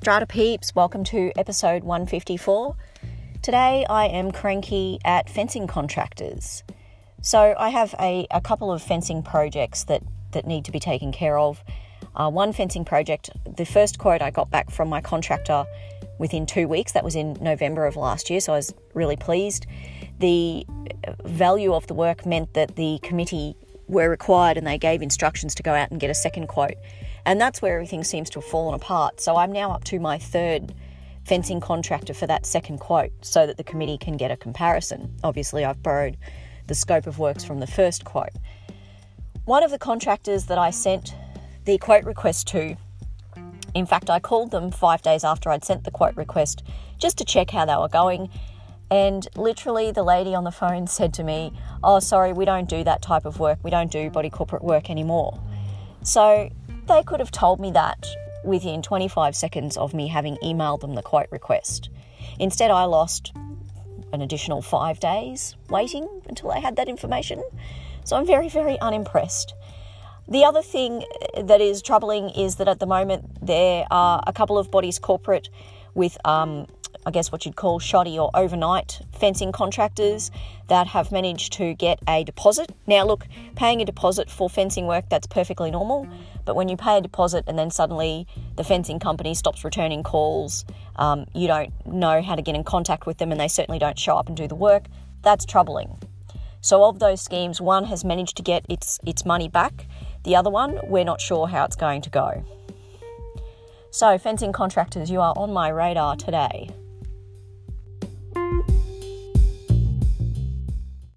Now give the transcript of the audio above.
Strata peeps, welcome to episode 154. Today I am cranky at fencing contractors. So I have a, a couple of fencing projects that, that need to be taken care of. Uh, one fencing project, the first quote I got back from my contractor within two weeks, that was in November of last year, so I was really pleased. The value of the work meant that the committee were required and they gave instructions to go out and get a second quote. And that's where everything seems to have fallen apart. So I'm now up to my third fencing contractor for that second quote so that the committee can get a comparison. Obviously, I've borrowed the scope of works from the first quote. One of the contractors that I sent the quote request to, in fact, I called them five days after I'd sent the quote request just to check how they were going. And literally, the lady on the phone said to me, Oh, sorry, we don't do that type of work. We don't do body corporate work anymore. So they could have told me that within 25 seconds of me having emailed them the quote request. Instead, I lost an additional five days waiting until I had that information. So I'm very, very unimpressed. The other thing that is troubling is that at the moment there are a couple of bodies corporate with um, I guess what you'd call shoddy or overnight fencing contractors that have managed to get a deposit. Now, look, paying a deposit for fencing work, that's perfectly normal, but when you pay a deposit and then suddenly the fencing company stops returning calls, um, you don't know how to get in contact with them, and they certainly don't show up and do the work, that's troubling. So, of those schemes, one has managed to get its, its money back, the other one, we're not sure how it's going to go. So, fencing contractors, you are on my radar today.